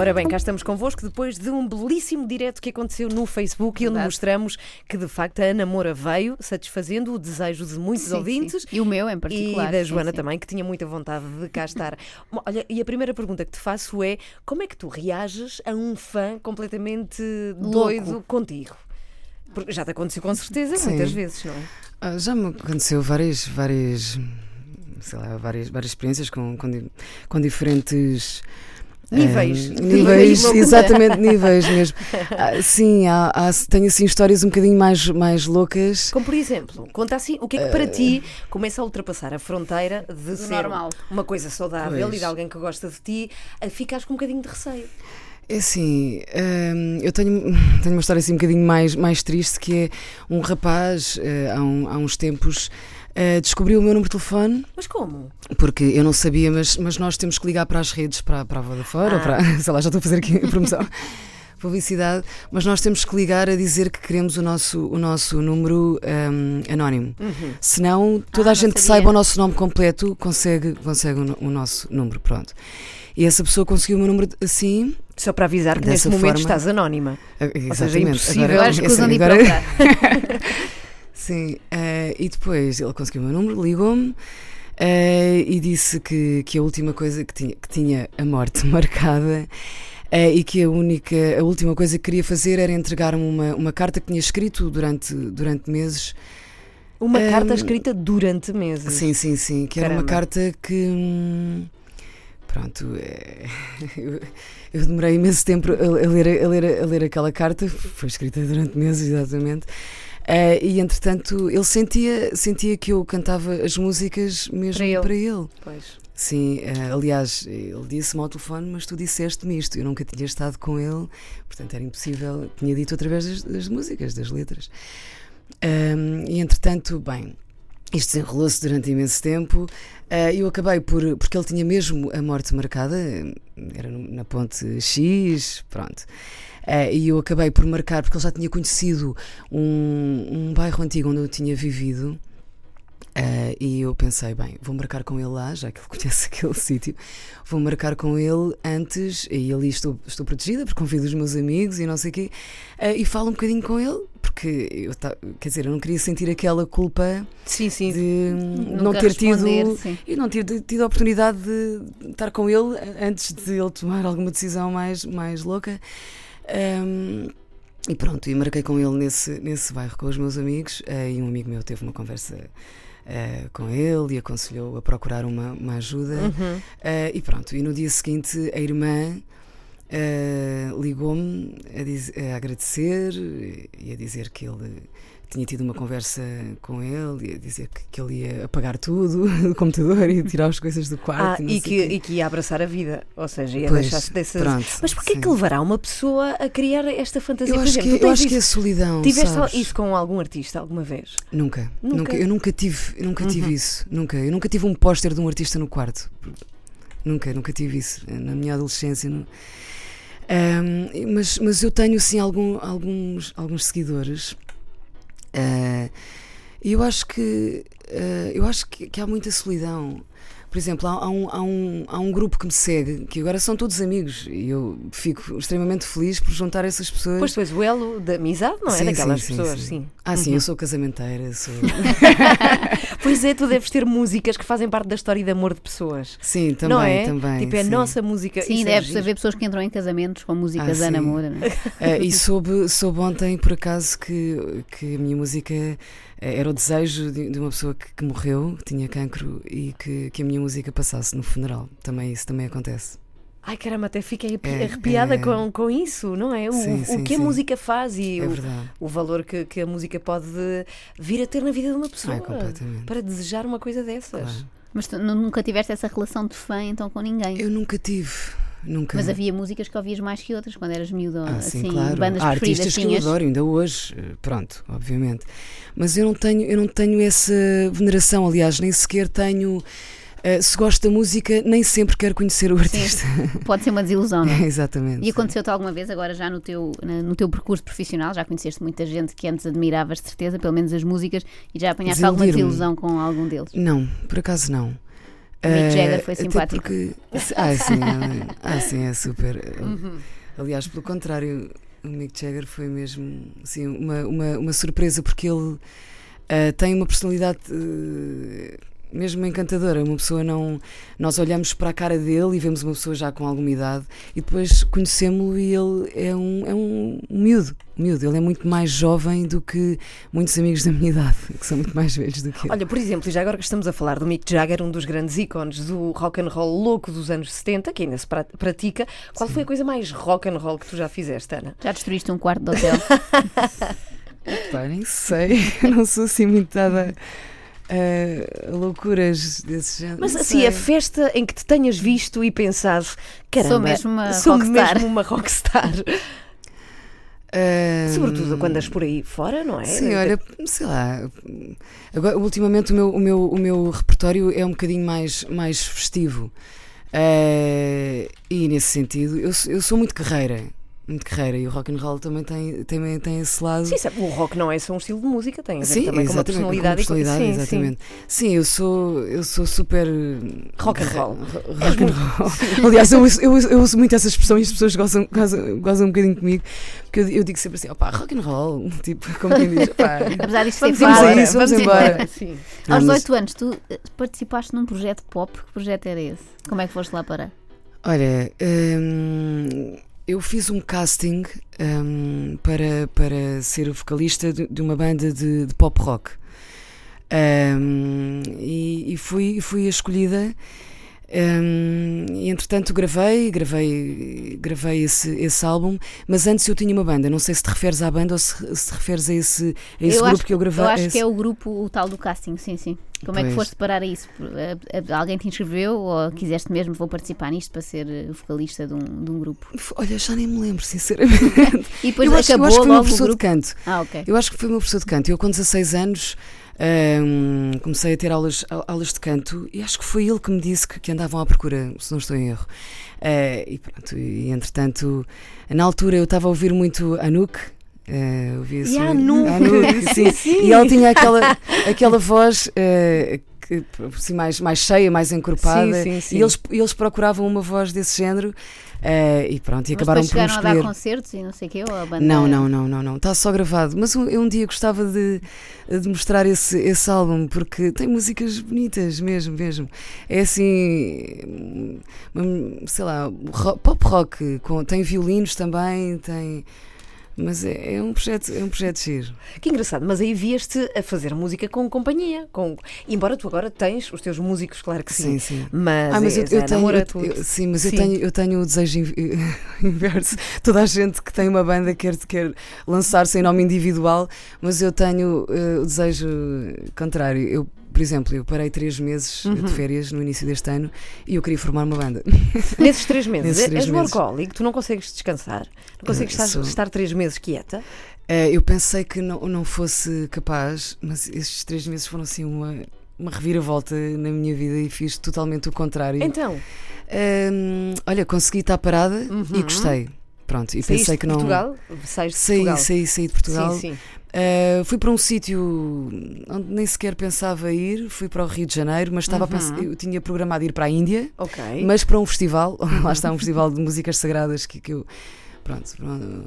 Ora bem, cá estamos convosco depois de um belíssimo direto que aconteceu no Facebook e onde mostramos que de facto a Ana Moura veio satisfazendo o desejo de muitos Sim, ouvintes. sim. E o meu em E particular. da sim, Joana sim. também, que tinha muita vontade de cá estar. Olha, e a primeira pergunta que te faço é: como é que tu reages a um fã completamente doido contigo? Porque já te aconteceu com certeza muitas vezes, não é? Ah, já me aconteceu várias, várias, sei lá, várias, várias experiências com, com, com diferentes. Níveis. ah, níveis, exatamente, níveis mesmo. Ah, sim, há, há- tenho assim histórias um bocadinho mais, mais loucas. Como por exemplo, conta assim, o que é que para ti começa a ultrapassar a fronteira de ser normal. uma coisa saudável Pois. e de alguém que gosta de ti, a ficares com um bocadinho de receio? É assim, hum, eu tenho, tenho uma história assim um bocadinho mais, mais triste que é um rapaz, eh, há, um- há uns tempos, descobriu o meu número de telefone Mas como? porque eu não sabia, mas, mas nós temos que ligar para as redes, para, para a Vodafone, ou Ah. para, sei lá, já estou a fazer aqui promoção, publicidade, mas nós temos que ligar a dizer que queremos o nosso, o nosso número hum, anónimo. Uhum. Senão, toda Ah, a gente que saiba o nosso nome completo consegue, consegue o, o nosso número, pronto. E essa pessoa conseguiu o meu número assim. Só para avisar que nesse Dessa momento forma. estás anónima. eh, seja, é Exatamente. impossível. Agora- Agora ir assim, agora-. Sim, eh, e depois ele conseguiu o meu número, ligou-me eh, e disse que, que a última coisa que tinha, que tinha a morte marcada eh, e que a única, a última coisa que queria fazer era entregar-me uma, uma carta que tinha escrito durante, durante meses. Uma Hum, carta escrita durante meses. Sim, sim, sim, que era Caramba. uma carta que. hum, Pronto, eh, eu, eu demorei imenso tempo a, a ler, a, ler, a ler aquela carta, foi escrita durante meses, exatamente. Eh, e entretanto, ele sentia, sentia que eu cantava as músicas mesmo Para ele. para ele. Pois. Sim, eh, aliás, ele disse-me ao telefone, mas tu disseste-me isto. Eu nunca tinha estado com ele, portanto era impossível. Tinha dito através das, das músicas, das letras. Ahm, e entretanto, bem, isto desenrolou-se durante imenso tempo. Ah, eu acabei por. Porque ele tinha mesmo a morte marcada, era na ponte X, pronto. Ah, e eu acabei por marcar, porque ele já tinha conhecido um, um bairro antigo onde eu tinha vivido. Ah, e eu pensei, bem, vou marcar com ele lá, já que ele conhece aquele sítio, vou marcar com ele antes, e ali estou, estou protegida, porque convido os meus amigos e não sei o quê, ah, e falo um bocadinho com ele, porque eu, ta- quer dizer, eu não queria sentir aquela culpa Sim, sim. de não Nunca ter tido sim. e não ter tido a oportunidade de estar com ele antes de ele tomar alguma decisão mais, mais louca. Ahm, e pronto, e marquei com ele nesse, nesse bairro com os meus amigos. eh, e um amigo meu teve uma conversa eh, com ele e aconselhou a procurar uma, uma ajuda. Uhum. Eh, e pronto, e no dia seguinte a irmã eh, ligou-me a, a agradecer e a dizer que ele tinha tido uma conversa com ele e a dizer que, que ele ia apagar tudo do computador e tirar as coisas do Ah, quarto. não e que, e que ia abraçar a vida. Ou seja, ia deixar-se dessas. pronto, Mas porquê sim. que levará uma pessoa a criar esta fantasia? Eu acho, exemplo, que, eu acho que é isso- solidão. Tiveste sabes? isso com algum artista alguma vez? Nunca, Nunca? nunca. Eu nunca tive, eu nunca tive Uhum. isso. Nunca. Eu nunca tive um póster de um artista no quarto. Nunca, nunca tive isso. Na minha adolescência. não- Ahm, mas, mas eu tenho sim algum- alguns, alguns seguidores. E eu acho que ah, eu acho que, que há muita solidão. Por exemplo, há, há um, há, um, há um grupo que me segue, que agora são todos amigos, e eu fico extremamente feliz por juntar essas pessoas. Pois tu és o elo da amizade, não é? Sim, Daquelas sim, pessoas, sim. sim. Ah, sim, Uhum. eu sou casamenteira, sou. Pois é, tu deves ter músicas que fazem parte da história de amor de pessoas. Sim, também, não é? também. Tipo, é a nossa música. Sim, é deve giro. haver pessoas que entram em casamentos com músicas Ah, a namoro. não é? Ah, e soube, soube ontem, por acaso, que, que a minha música era o desejo de, de uma pessoa que, que morreu, que tinha cancro, e que, que a minha música passasse no funeral. Também isso também acontece. Ai caramba, até fiquei É, arrepiada é. Com, com isso, não é? O, Sim, o sim, que a sim. música faz e É o, o valor que, que a música pode vir a ter na vida de uma pessoa. Completamente. para desejar uma coisa dessas. Claro. Mas tu nu- nunca tiveste essa relação de fã então com ninguém. Eu nunca tive. Nunca. Mas havia músicas que ouvias mais que outras quando eras miúdo, Ah, sim, assim, claro. bandas Há artistas que eu tinhas. adoro ainda hoje, eh, pronto, obviamente. Mas eu não tenho, eu não tenho essa veneração, aliás, nem sequer tenho. eh, se gosto da música, nem sempre quero conhecer o artista. Pode ser uma desilusão, não é? Exatamente. E aconteceu-te alguma vez, agora já no teu, no teu percurso profissional, já conheceste muita gente que antes admiravas de certeza, pelo menos as músicas, e já apanhaste alguma desilusão com algum deles? Não, por acaso não. O Mick Jagger foi simpático. Porque, ah, sim, é- ah, sim, é super. Aliás, pelo contrário, o Mick Jagger foi mesmo assim, uma, uma, uma surpresa porque ele ah, tem uma personalidade ah, mesmo encantadora. Uma pessoa não. Nós olhamos para a cara dele e vemos uma pessoa já com alguma idade e depois conhecemos-lo e ele é um, é um miúdo. Miúdo, ele é muito mais jovem do que muitos amigos da minha idade, que são muito mais velhos do que ele. Olha, por exemplo, e já agora que estamos a falar do Mick Jagger, um dos grandes ícones do rock and roll louco dos anos 70, que ainda se pra- pratica, qual foi a coisa mais rock and roll que tu já fizeste, Ana? Já destruíste um quarto de hotel. Pá, nem sei, não sou assim muito dada a loucuras desse género. Mas assim, sei. a festa em que te tenhas visto e pensado, caramba, mesmo uma sou rockstar." mesmo uma rockstar. Ahm, Sobretudo quando andas por aí fora, não é? Sim, olha, sei lá. Agora, ultimamente o meu, o, meu, o meu repertório é um bocadinho mais, mais festivo. Eh, e nesse sentido, eu, sou- eu sou muito guerreira. Muito guerreira. E o rock and roll também tem, também tem esse lado. Sim, sabe, o rock não é só um estilo de música, tem a ver Sim, também com uma personalidade. e com- personalidade, sim, sim. exatamente. Sim. eu sou, eu sou super Rock and roll. Ro- Rock and roll. Aliás, eu uso, eu, uso, eu uso muito essa expressão e as pessoas gozam, gozam, gozam um bocadinho comigo, porque eu, eu digo sempre assim, opá, rock and roll, tipo, como quem diz, opá, Apesar disto ser Vamos Vamos a fácil. isso, vamos embora. Sim. Não, Aos mas- 18 anos, tu eh, participaste num projeto pop. Que projeto era esse? Como é que foste lá parar? Olha, hum, eu fiz um casting hum, para, para ser o vocalista de, de uma banda de, de pop rock. Hum, e, e fui, fui escolhida. e entretanto gravei, gravei, gravei esse, esse álbum, mas antes eu tinha uma banda. Não sei se te referes à banda ou se, se te referes a esse, a esse eu grupo acho, que eu gravei. eu acho esse- que é o grupo, o tal do casting, sim, sim. Como é que Pois. foste parar a isso? Alguém te inscreveu ou quiseste mesmo, vou participar nisto para ser eh, vocalista de um, de um grupo? Olha, já nem me lembro, sinceramente. E depois eu, acho, eu acabou acho que foi o meu professor de canto. Ah, ok. Eu acho que foi o meu professor de canto. Eu, com 16 anos, hum, comecei a ter aulas, au- aulas de canto e acho que foi ele que me disse que, que andavam à procura, se não estou em erro. Eh, e pronto, e entretanto, na altura eu estava a ouvir muito Anouk. Eh, ouvia E a muito- Anouk. Anouk, sim. Sim. E ela tinha aquela, aquela voz eh, que, assim, mais, mais cheia, mais encorpada. Sim, sim, sim. E eles, eles procuravam uma voz desse género. eh, e pronto, e Mas acabaram por me chegaram a dar escolher. concertos e não sei o quê, ou a banda... Não, não, não, não, não. Está só gravado. Mas um- eu um dia gostava de, de mostrar esse, esse álbum porque tem músicas bonitas mesmo, mesmo. É assim, hum, sei lá, ro- pop rock, com, tem violinos também, tem. Mas é, é um projeto, é um projeto giro. Que engraçado, mas aí vieste a fazer música com companhia. Com... Embora tu agora tens os teus músicos, claro que sim. Sim, sim. Mas, Ah, mas eu, és eu a tenho, eu- eu- sim, mas Sim. eu tenho, eu tenho o desejo in- inverso. Toda a gente que tem uma banda quer, quer lançar-se em nome individual, mas eu tenho eh, o desejo contrário. Eu, por exemplo, eu parei três meses Uhum. de férias no início deste ano e eu queria formar uma banda. Nesses três meses, Nesses três és meses. workaholic, tu não consegues descansar, não consegues Eu estar, sou- estar três meses quieta. Eh, eu pensei que não, não fosse capaz, mas estes três meses foram assim uma, uma reviravolta na minha vida e fiz totalmente o contrário. Então, Hum, olha, consegui estar parada e Uhum. gostei. Pronto, e saíste pensei que não. Portugal? De Saí, Portugal? saí, saí de Portugal. Sim, sim. Uh, fui para um sítio onde nem sequer pensava ir, fui para o Rio de Janeiro, mas estava a pensar, Uhum. eu tinha programado ir para a Índia, Ok. mas para um festival, lá está um festival de músicas sagradas que, que eu. Pronto,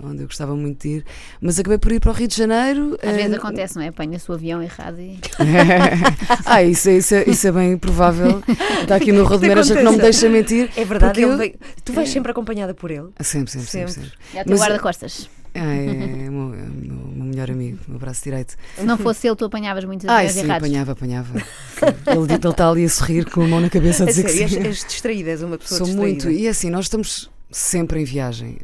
onde eu gostava muito de ir, mas acabei por ir para o Rio de Janeiro. Às vezes uh, acontece, não é? Apanha-se o avião errado e... ah, isso, é- isso, é, isso é bem provável. Está aqui o meu rodeiro que não me deixa mentir. É verdade, eu- veio- tu vais sempre acompanhada por ele. Ah, Sempre, sempre, sempre. Sempre. sempre. É o teu Mas- guarda-costas. Ah, é, é, o meu, é meu- melhor amigo, o meu braço direito. Se não fosse ele, tu apanhavas muitos Ah, aviões sim, errados. apanhava, apanhava. Ele ele está ali a sorrir com a mão na cabeça a dizer que sério, sim. és, és distraída, és uma pessoa Sou distraída. muito. E assim, nós estamos sempre em viagem.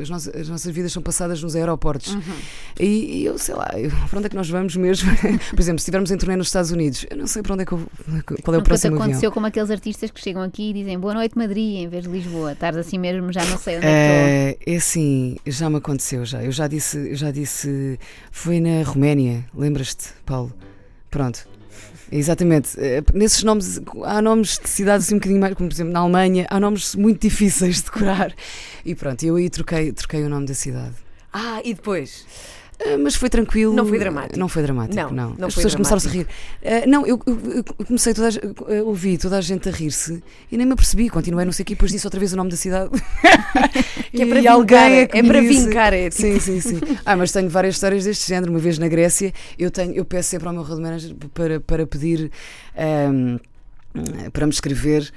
As nossas, as nossas vidas são passadas nos aeroportos. Uhum. E, e eu sei lá, eu, para onde é que nós vamos mesmo? Por exemplo, se estivermos em turnê nos Estados Unidos, eu não sei para onde é que eu, qual é o próximo avião. aconteceu como aqueles artistas que chegam aqui e dizem boa noite Madrid em vez de Lisboa. Estás assim mesmo, já não sei onde é que É, é assim, já me aconteceu já. Eu já disse, já disse, foi na Roménia, lembras-te, Paulo? Pronto. Exatamente. Eh, Nesses nomes, há nomes de cidades assim um bocadinho mais, como por exemplo na Alemanha, há nomes muito difíceis de decorar. E pronto, eu aí troquei, troquei o nome da cidade. Ah, e depois? Uh, mas foi tranquilo. Não foi dramático. Não foi dramático, não. não. não As pessoas começaram-se a rir. Uh, não, eu, eu, eu, comecei toda a, ouvi toda a gente a rir-se e nem me apercebi. Continuei, não sei o quê, depois disse outra vez o nome da cidade. que é para vincar, alguém é, é para disse, vincar, é tipo... Sim, sim, sim. Ah, mas tenho várias histórias deste género. Uma vez na Grécia, eu, tenho, eu peço sempre ao meu road manager para, para pedir um, para me escrever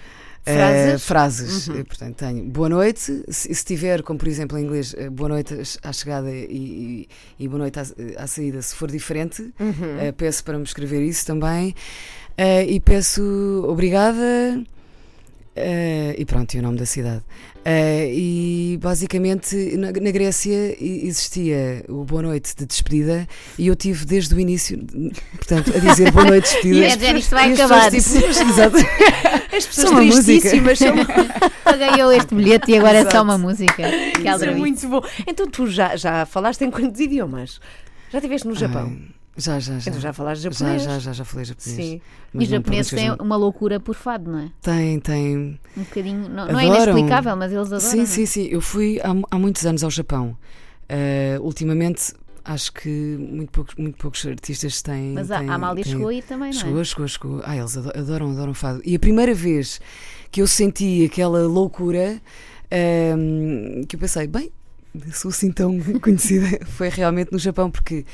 Frases? Uh, frases. Uhum. Portanto, tenho boa noite. Se, se, tiver, como por exemplo em inglês, eh, boa noite à chegada e, e, e boa noite à, à, saída, se for diferente, uhum. uh, peço para me escrever isso também. Uh, e peço obrigada. e pronto, e o nome da cidade. E basicamente na, na, Grécia existia o Boa Noite de despedida e eu tive desde o início, portanto, a dizer Boa Noite de despedida. e é, isto vai acabar. Pessoas, tipo, exato. As pessoas são tristíssimas. São... Paguei eu este bilhete e agora Exato. é só uma música. Que Isso é muito bom. Então tu já, já falaste em quantos idiomas? Já estiveste no Japão? Ai, já, já, já. Então já falaste japonês? Já, já, já, já falei japonês. Sim. Mas e os japoneses têm uma loucura por fado, não é? Tem, tem. Um bocadinho. Não, não é inexplicável, mas eles adoram. Sim, é? sim, sim. Eu fui há, há muitos anos ao Japão. Uh, ultimamente acho que muito poucos, muito poucos artistas têm. Mas a Amália têm, chegou aí também, não é? Chegou, chegou, chegou. Ah, eles adoram, adoram fado. E a primeira vez que eu senti aquela loucura, um, que eu pensei, bem, sou assim tão conhecida, foi realmente no Japão, porque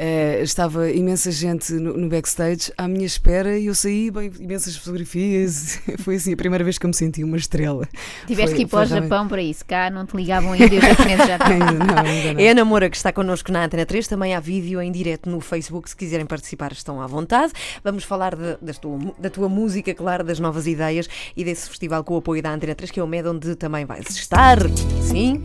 Uh, estava imensa gente no, no, backstage à minha espera e eu saí, bem, imensas fotografias. Foi assim a primeira vez que eu me senti uma estrela. Tiveste que ir para o realmente... Japão para isso, cá não te ligavam ainda os japoneses já ainda não, ainda não. É a Namora que está connosco na Antena 3, também há vídeo em direto no Facebook, se quiserem participar estão à vontade. Vamos falar de, da, tua, da tua música, claro, das novas ideias e desse festival com o apoio da Antena 3, que é o MED, onde também vais estar. Sim,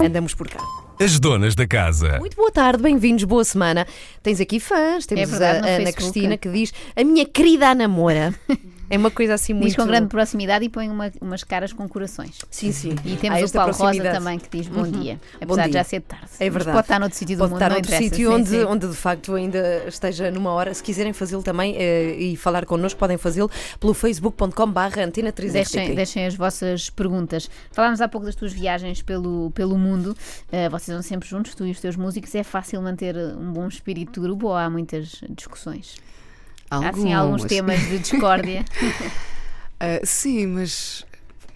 andamos por cá. As donas da casa. Muito boa tarde, bem-vindos, boa semana. Tens aqui fãs, temos é verdade, a Ana Cristina que diz a minha querida namora. É uma coisa assim muito. Diz com grande proximidade e põe uma, umas caras com corações. Sim, sim. E temos o Paulo Rosa também que diz bom uhum. dia. Apesar bom dia. de já ser tarde. É verdade. Mas pode estar noutro sítio do pode mundo. Pode estar noutro sítio onde, sim. onde de facto ainda esteja numa hora. Se quiserem fazê-lo também eh, e falar connosco, podem fazê-lo pelo facebook.com/barra antena 3 deixem, deixem as vossas perguntas. Falámos há pouco das tuas viagens pelo, pelo mundo. Uh, vocês vão sempre juntos, tu e os teus músicos. É fácil manter um bom espírito de grupo ou há muitas discussões? Alguns. Há sim alguns temas de discórdia. Uh, sim, mas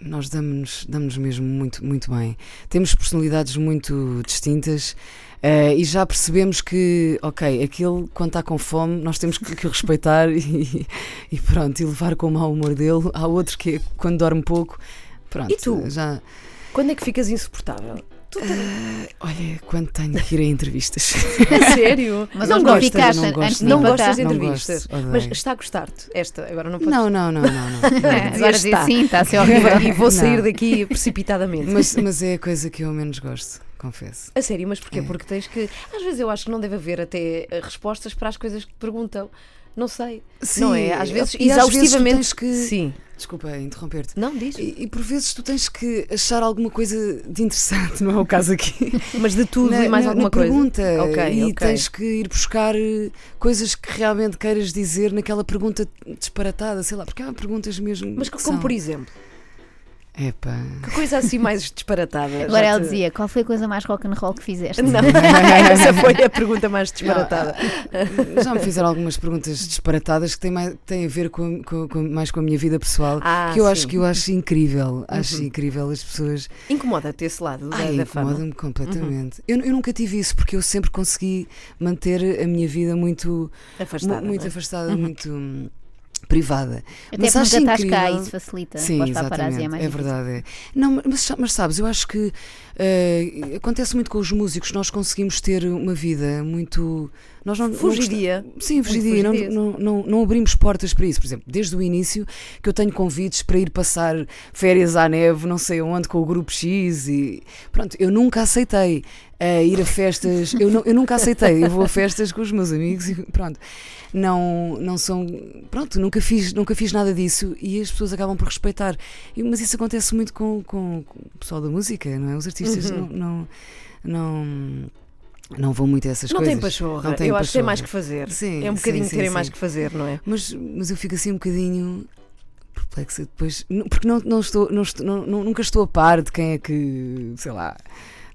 nós damos-nos damos mesmo muito, muito bem. Temos personalidades muito distintas uh, e já percebemos que, ok, aquele quando está com fome, nós temos que, que o respeitar e, e, pronto, e levar com o mau humor dele. Há outro que é quando dorme pouco. Pronto, e tu? Já... Quando é que ficas insuportável? Uh, olha, quando tenho que ir a entrevistas. Sério? Mas não, gostas, ficaste, não, gosto, não, não gostas de entrevistas. Gosto, mas está a gostar-te esta? Agora não podes... Não, não, não, não. não. é, agora diz sim, está a ser horrível. e vou sair daqui precipitadamente. Mas, mas é a coisa que eu menos gosto confesso. A sério, mas porquê? É. Porque tens que. Às vezes eu acho que não deve haver até respostas para as coisas que te perguntam. Não sei. Sim, não é? Às vezes, e exaustivamente. Às vezes que... Sim. Desculpa interromper-te. Não, diz. E, e, por vezes tu tens que achar alguma coisa de interessante, não é o caso aqui. Mas de tudo na, e mais na, alguma na coisa. pergunta. Okay, e okay. tens que ir buscar eh, coisas que realmente queiras dizer naquela pergunta disparatada, sei lá, porque há perguntas mesmo. Mas como são... por exemplo? Epá. Que coisa assim mais disparatada. Agora ela te... dizia: qual foi a coisa mais rock and roll que fizeste? Não, essa foi a pergunta mais disparatada. Não, já me fizeram algumas perguntas disparatadas que têm, mais, têm a ver com, com, com, mais com a minha vida pessoal, ah, que eu sim. acho que eu acho incrível. Acho uhum. incrível as pessoas. Incomoda-te esse lado da, da fama? Incomoda-me completamente. Uhum. Eu, eu nunca tive isso porque eu sempre consegui manter a minha vida muito afastada, muito é? afastada, uhum. muito privada. Até mas acho incrível... cá, isso facilita. Sim, exatamente, é, é verdade. É. Não, mas, mas, sabes, eu acho que uh, acontece muito com os músicos, nós conseguimos ter uma vida muito. Nós não, fugidia. Não, sim, fugidia. Não, não, não, não, abrimos portas para isso. Por exemplo, desde o início que eu tenho convites para ir passar férias à neve, não sei onde, com o grupo X e pronto, eu nunca aceitei a ir a festas. Eu, não, eu nunca aceitei. Eu vou a festas com os meus amigos e pronto. Não, não são. Pronto, nunca fiz, nunca fiz nada disso e as pessoas acabam por respeitar. E, mas isso acontece muito com, com, com, o pessoal da música, não é? Os artistas uhum. não, não, não não vão muito a essas não coisas. Tem pachorra. Não tem Eu pachorra. acho que tem mais que fazer. Sim, é um bocadinho sim, sim, terem sim. mais que fazer, não é? Mas, mas eu fico assim um bocadinho perplexa depois, porque não, não estou, não estou não, nunca estou a par de quem é que, sei lá,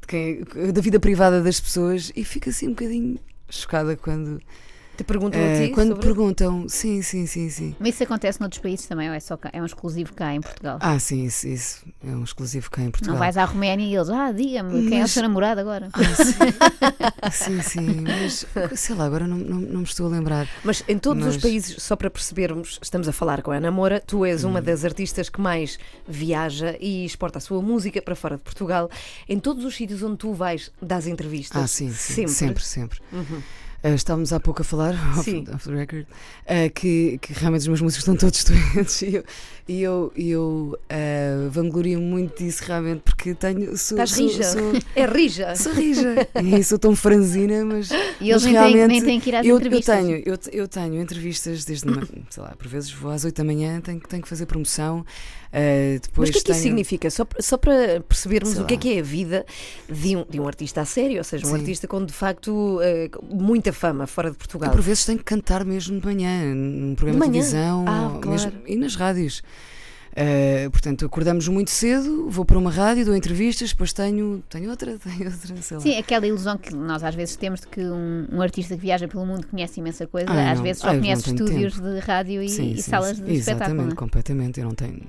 quem, da vida privada das pessoas e fico assim um bocadinho chocada quando, Te perguntam eh, a ti quando sobre... perguntam. Sim, sim, sim, sim. Mas isso acontece noutros países também, ou é, só cá, é um exclusivo cá em Portugal? Ah, sim, isso, isso é um exclusivo cá em Portugal. Não vais à Roménia e eles, ah, diga-me, quem é o Mas- seu namorado agora? Sim, sim, mas sei lá, agora não, não, não me estou a lembrar. Mas em todos os Mas- países, só para percebermos, estamos a falar com a Ana Moura, tu és Hum. uma das artistas que mais viaja e exporta a sua música para fora de Portugal. Em todos os sítios onde tu vais, dás entrevistas. Ah, sim, sim, sempre. sempre, sempre. Uhum. Uh, estávamos há pouco a falar, off, Sim. off the record, uh, que, que realmente os meus músicos estão todos doentes e eu, e eu, eu uh, vanglorio muito disso realmente porque tenho. Sou, Estás sou, rija. Sou, É rija. sou rija e sou tão franzina, mas. E eles mas nem têm, realmente nem têm que ir às eu, eu entrevistas. tenho, eu, eu tenho entrevistas desde, sei lá, por vezes vou às 8 da manhã, tenho, tenho que fazer promoção. Uh, depois Mas o que é que tenho, isso significa? Só, só para percebermos Sei o que é que é a vida de um, de um artista a sério, ou seja, um Sim. artista com de facto eh, muita fama fora de Eu, Portugal. por vezes tenho que cantar mesmo de manhã, num programa De de, televisão Ah, claro. mesmo- e nas rádios. Uh, portanto, acordamos muito cedo, vou para uma rádio, dou entrevistas, depois tenho, tenho outra, tenho outra, sei lá. Sim, aquela ilusão que nós às vezes temos de que um, um artista que viaja pelo mundo conhece imensa coisa, Ah, às não. vezes Ah, só eu não conhece estúdios de rádio e, Sim, e sim, salas sim. de espetáculo. Exatamente, não é? completamente. Eu não tenho,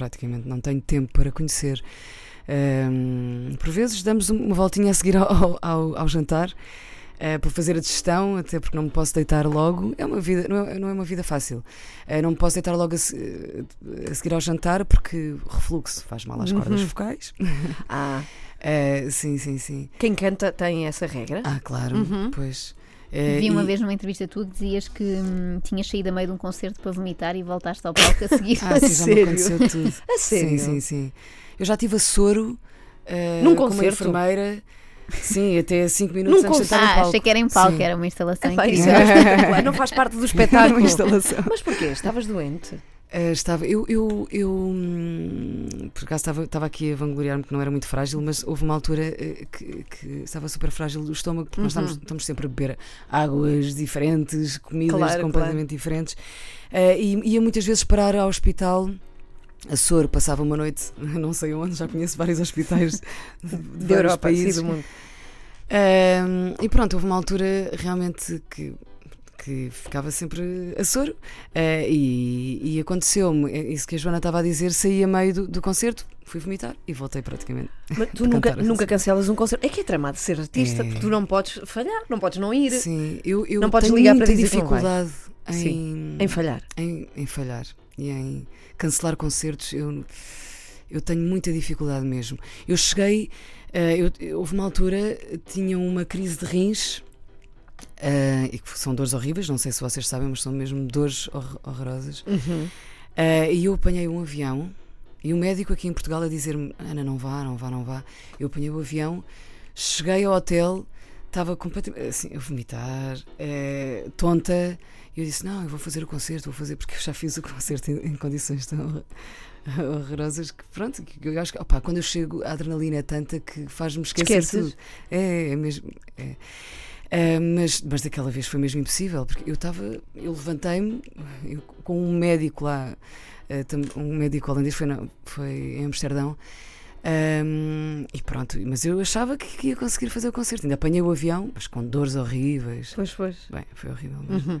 praticamente não tenho tempo para conhecer. Um, por vezes damos uma voltinha a seguir ao, ao, ao jantar. eh, para fazer a digestão, até porque não me posso deitar logo. É uma vida, não é, não é uma vida fácil. Eh, não me posso deitar logo a, se- a seguir ao jantar porque refluxo faz mal às cordas Uhum. vocais. Ah, Eh, sim, sim, sim. quem canta tem essa regra. Ah, claro, Uhum. pois. Eh, Vi uma e- vez numa entrevista tua que dizias que hum, tinhas saído a meio de um concerto para vomitar e voltaste ao palco a seguir. Ah, sim, já me aconteceu tudo. A sério? Sim, sim, sim. Eu já tive a soro eh, Num com uma concerto? enfermeira. Sim, até 5 minutos Num antes de entrar no Ah, palco. achei que era em palco, Sim. era uma instalação isso incrível. é não faz parte do espetáculo. Uma instalação. Mas porquê? Estavas doente? Eh, estava, eu, eu, eu hum, por acaso estava, estava aqui a vangloriar-me que não era muito frágil, mas houve uma altura eh, que, que estava super frágil do estômago, porque nós Uhum. estamos, estamos sempre a beber águas diferentes, comidas Claro, completamente diferentes, Eh, e ia muitas vezes parar ao hospital. A Soro passava uma noite, não sei onde, já conheço vários hospitais de, de Europa, sim, países. do mundo. Um, e pronto, houve uma altura realmente que, que ficava sempre a soro. Uh, e e aconteceu-me, é isso que a Joana estava a dizer, saí a meio do, do concerto, fui vomitar e voltei praticamente. Mas tu nunca, nunca cancelas um concerto. É que é tramado ser artista, É. porque tu não podes falhar, não podes não ir Sim, eu, eu Não podes ligar para dizer dificuldade em, Sim, em falhar. em, em falhar e em cancelar concertos. Eu, eu tenho muita dificuldade mesmo. Eu cheguei, eh, eu, eu- houve uma altura, tinha uma crise de rins. Eh, e que são dores horríveis, não sei se vocês sabem, mas são mesmo dores hor- horrorosas. Uhum. Eh, e eu apanhei um avião e o médico aqui em Portugal a dizer-me: Ana, não vá, não vá, não vá. Eu apanhei o avião, cheguei ao hotel, estava completamente assim, a vomitar, eh, tonta. E eu disse: Não, eu vou fazer o concerto, vou fazer, porque eu já fiz o concerto em, em condições tão horrorosas que, pronto, que eu acho que, opá, quando eu chego, a adrenalina é tanta que faz-me esquecer Esqueces? tudo. É, é mesmo. é. Ah, mas, mas daquela vez foi mesmo impossível, porque eu estava, eu levantei-me com um médico lá, tam- um médico holandês, foi, na- foi em Amsterdão, ahm, e pronto, mas eu achava que, que ia conseguir fazer o concerto. Ainda apanhei o avião, mas com dores horríveis. Pois, pois. Bem, foi horrível mesmo. Uhum.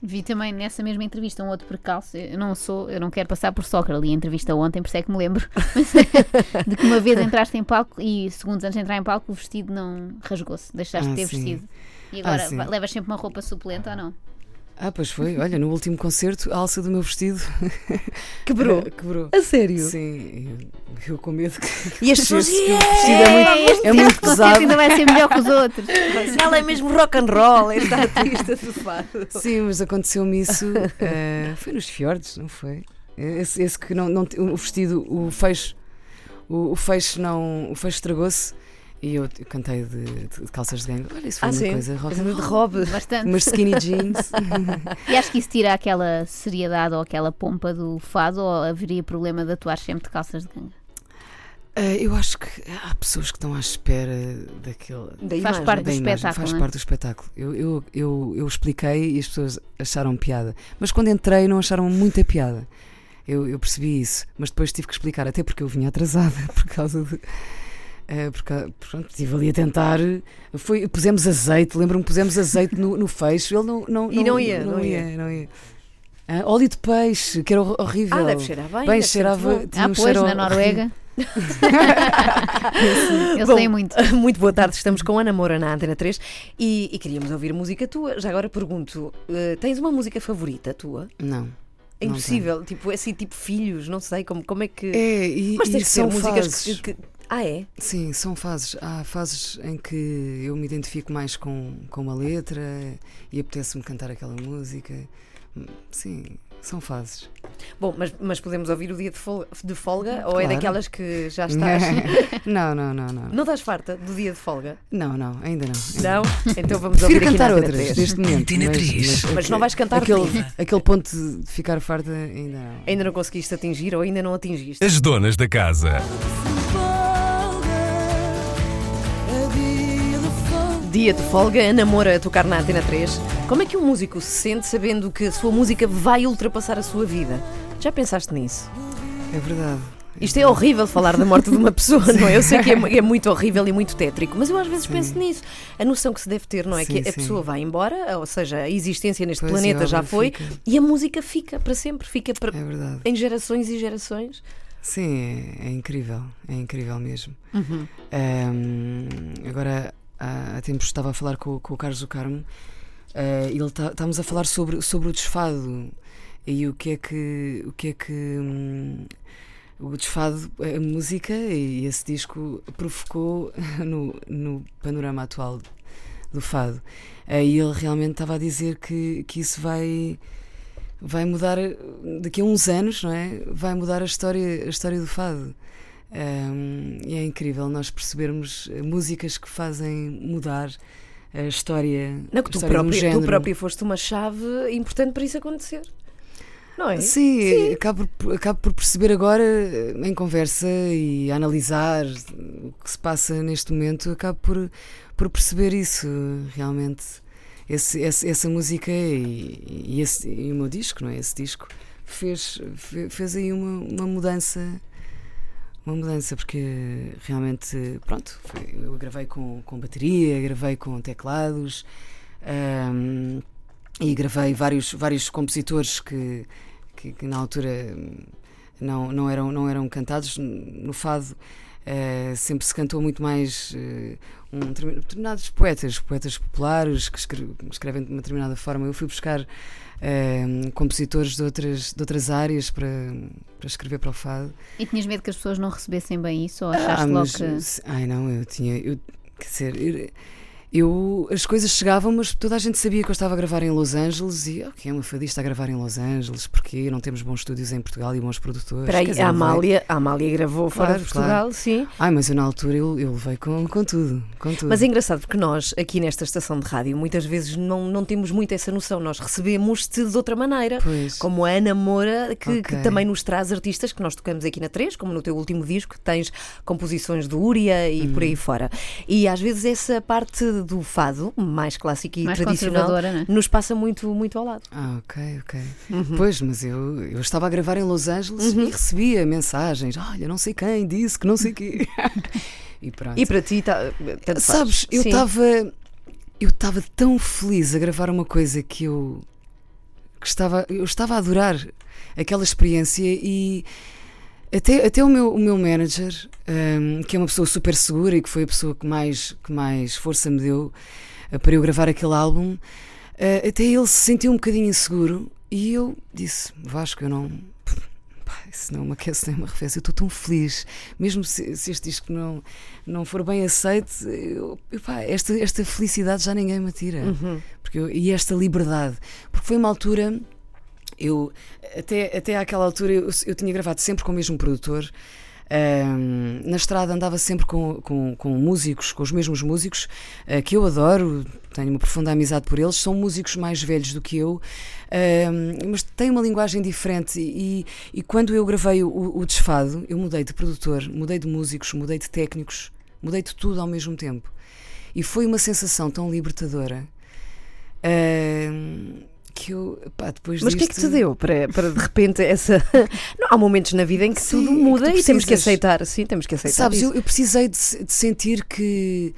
Vi também nessa mesma entrevista um outro percalço. Eu não sou, eu não quero passar por soccer ali a entrevista ontem, por isso é que me lembro de que uma vez entraste em palco e segundos antes de entrar em palco o vestido não rasgou-se, deixaste Ah, de ter sim. vestido. E agora sim. va- levas sempre uma roupa suplente ou não? Ah, pois foi. Olha, no último concerto, a alça do meu vestido Quebrou. quebrou. A sério? Sim, eu, eu com medo que. E as pessoas. O vestido é muito, é muito pesado. ainda vai ser melhor que os outros. Ela é mesmo rock and roll, esta artista do fado. Sim, mas aconteceu-me isso. eh, foi nos fiordes, não foi? Esse, esse que não, não o vestido, o fecho, o, o fecho não, o fecho estragou-se e eu, cantei de, de calças de gangue. Olha, isso foi Ah, uma sim. coisa rock and de roll. Rob. Bastante. Umas skinny jeans. E acho que isso tira aquela seriedade ou aquela pompa do fado ou haveria problema de atuar sempre de calças de ganga? Eh, eu acho que há pessoas que estão à espera daquele. Da Faz imagem. parte da do imagem, espetáculo, faz é? parte do espetáculo. Eu, eu, eu, eu expliquei e as pessoas acharam piada. Mas quando entrei não acharam muita piada. Eu, eu percebi isso. Mas depois tive que explicar, até porque eu vinha atrasada por causa de. Uh, porque, pronto, estive ali a tentar. Foi, pusemos azeite, lembro-me que pusemos azeite no, no fecho. Ele não, não, e não, ia, não, não ia. ia. Não ia. Ah, óleo de peixe, que era horrível. Ah, deve cheirar bem. Bem, cheirava. Ah, um pois, na Noruega. Eu Bom, sei muito. Muito boa tarde, estamos com Ana Moura na Antena 3 e, e queríamos ouvir música tua. Já agora pergunto: uh, tens uma música favorita tua? Não. É impossível, tipo, é assim, tipo filhos, não sei como, como é que. É, e, Mas tens e que são ter músicas fases. que, que- Ah, é? Sim, são fases. Há fases em que eu me identifico mais com, com uma letra e apetece-me cantar aquela música. Sim, são fases. Bom, mas, mas podemos ouvir o dia de folga, de folga ou é Claro. daquelas que já estás. não, não, não, não. não estás farta do dia de folga? Não, não, ainda não. Não? Então vamos Prefiro ouvir aqui cantar outras 3. neste momento. Antena mas, três. Mas não vais cantar aquele, aquele ponto de ficar farta ainda não. Ainda não conseguiste atingir ou ainda não atingiste? As donas da casa. Dia de folga, Ana Moura a tocar na Antena 3. Como é que um músico se sente sabendo que a sua música vai ultrapassar a sua vida? Já pensaste nisso? É verdade. Isto é horrível falar da morte de uma pessoa, não é? Eu sei que é, é muito horrível e muito tétrico, mas eu às vezes Sim. penso nisso. A noção que se deve ter, não é? Sim, que a sim. pessoa vai embora, ou seja, a existência neste Pois, planeta a já foi, fica. e a música fica para sempre, fica para, É em gerações e gerações. Sim, é, é incrível. É incrível mesmo. Ahm, agora, há, tempos estava a falar com, com o Carlos do Carmo e ele tá- estávamos a falar sobre, sobre o desfado e o que é que. O que é que hum, o desfado, a música e esse disco provocou no, no panorama atual do fado. Eh, E ele realmente estava a dizer que, que isso vai vai mudar daqui a uns anos, não é? Vai mudar a história, a história do fado. Um, e é incrível nós percebermos eh, músicas que fazem mudar a história, Não, que tu, história de um própria, tu própria foste uma chave importante para isso acontecer. Não é? Sim, Acabo, por, acabo por perceber agora, eh, em conversa e analisar o que se passa neste momento, acabo por, por perceber isso realmente. Esse, esse- essa música e, e, esse, e o meu disco, não é? Esse disco fez, fe- fez aí uma, uma mudança. Uma mudança, porque realmente, pronto, foi- eu gravei com, com bateria, gravei com teclados ahm, e gravei vários, vários compositores que, que, que na altura não, não, eram, não eram cantados. No fado eh, sempre se cantou muito mais eh, um, determin- determinados poetas, poetas populares que escre- que escrevem de uma determinada forma. Eu fui buscar eh, compositores de outras, de outras áreas para, para escrever para o fado. E tinhas medo que as pessoas não recebessem bem isso ou achaste Ah, logo mas, que. se- Ai não, eu tinha. Eu, quer dizer, eu, eu- as coisas chegavam, mas toda a gente sabia que eu estava a gravar em Los Angeles e ok, é uma fadista a gravar em Los Angeles, porque não temos bons estúdios em Portugal e bons produtores. Espera aí, Quer dizer, a Amália, a Amália gravou fora Claro, de Portugal, sim. Ai, mas eu na altura eu, eu levei com, com tudo. Com tudo. Mas é engraçado porque nós, aqui nesta estação de rádio, muitas vezes não, não temos muito essa noção. Nós recebemos-te de outra maneira. Pois. Como a Ana Moura, que, que Ok. também nos traz artistas que nós tocamos aqui na 3, como no teu último disco, que tens composições do Úria e por aí fora. E às vezes essa parte do fado, mais clássico e Mais tradicional, conservadora, não é? nos passa muito, muito ao lado. Ah, ok, ok. Uhum. Pois, mas eu, eu estava a gravar em Los Angeles e recebia mensagens. Olha, não sei quem disse que não sei quê. e pronto. E para ti, tá, tanto faz. Sabes, eu estava eu estava tão feliz a gravar uma coisa que eu que estava eu estava a adorar aquela experiência e até, até o meu o meu manager hum, que é uma pessoa super segura e que foi a pessoa que mais que mais força me deu eh, para eu gravar aquele álbum eh, até ele se sentiu um bocadinho inseguro e eu disse Vasco eu não pá, isso não me aquece nem me arrefece eu estou tão feliz mesmo se, se este disco não não for bem aceito, eu- epá, esta, esta felicidade já ninguém me tira. Uhum. Porque eu- e esta liberdade. Porque foi uma altura, eu até, até àquela altura eu, eu tinha gravado sempre com o mesmo produtor. ahm, na estrada andava sempre com, com, com músicos, com os mesmos músicos, ah, que eu adoro, tenho uma profunda amizade por eles, são músicos mais velhos do que eu, ahm, mas têm uma linguagem diferente. E, e quando eu gravei o, o Desfado, eu mudei de produtor, mudei de músicos, mudei de técnicos, mudei de tudo ao mesmo tempo. E foi uma sensação tão libertadora que eu, pá, depois Mas o que é que te deu para, para de repente essa. Não, há momentos na vida em que Sim, tudo que muda tu e temos que precisas. aceitar. Sim, temos que aceitar. Sabes, isso. eu, eu precisei de, de sentir que,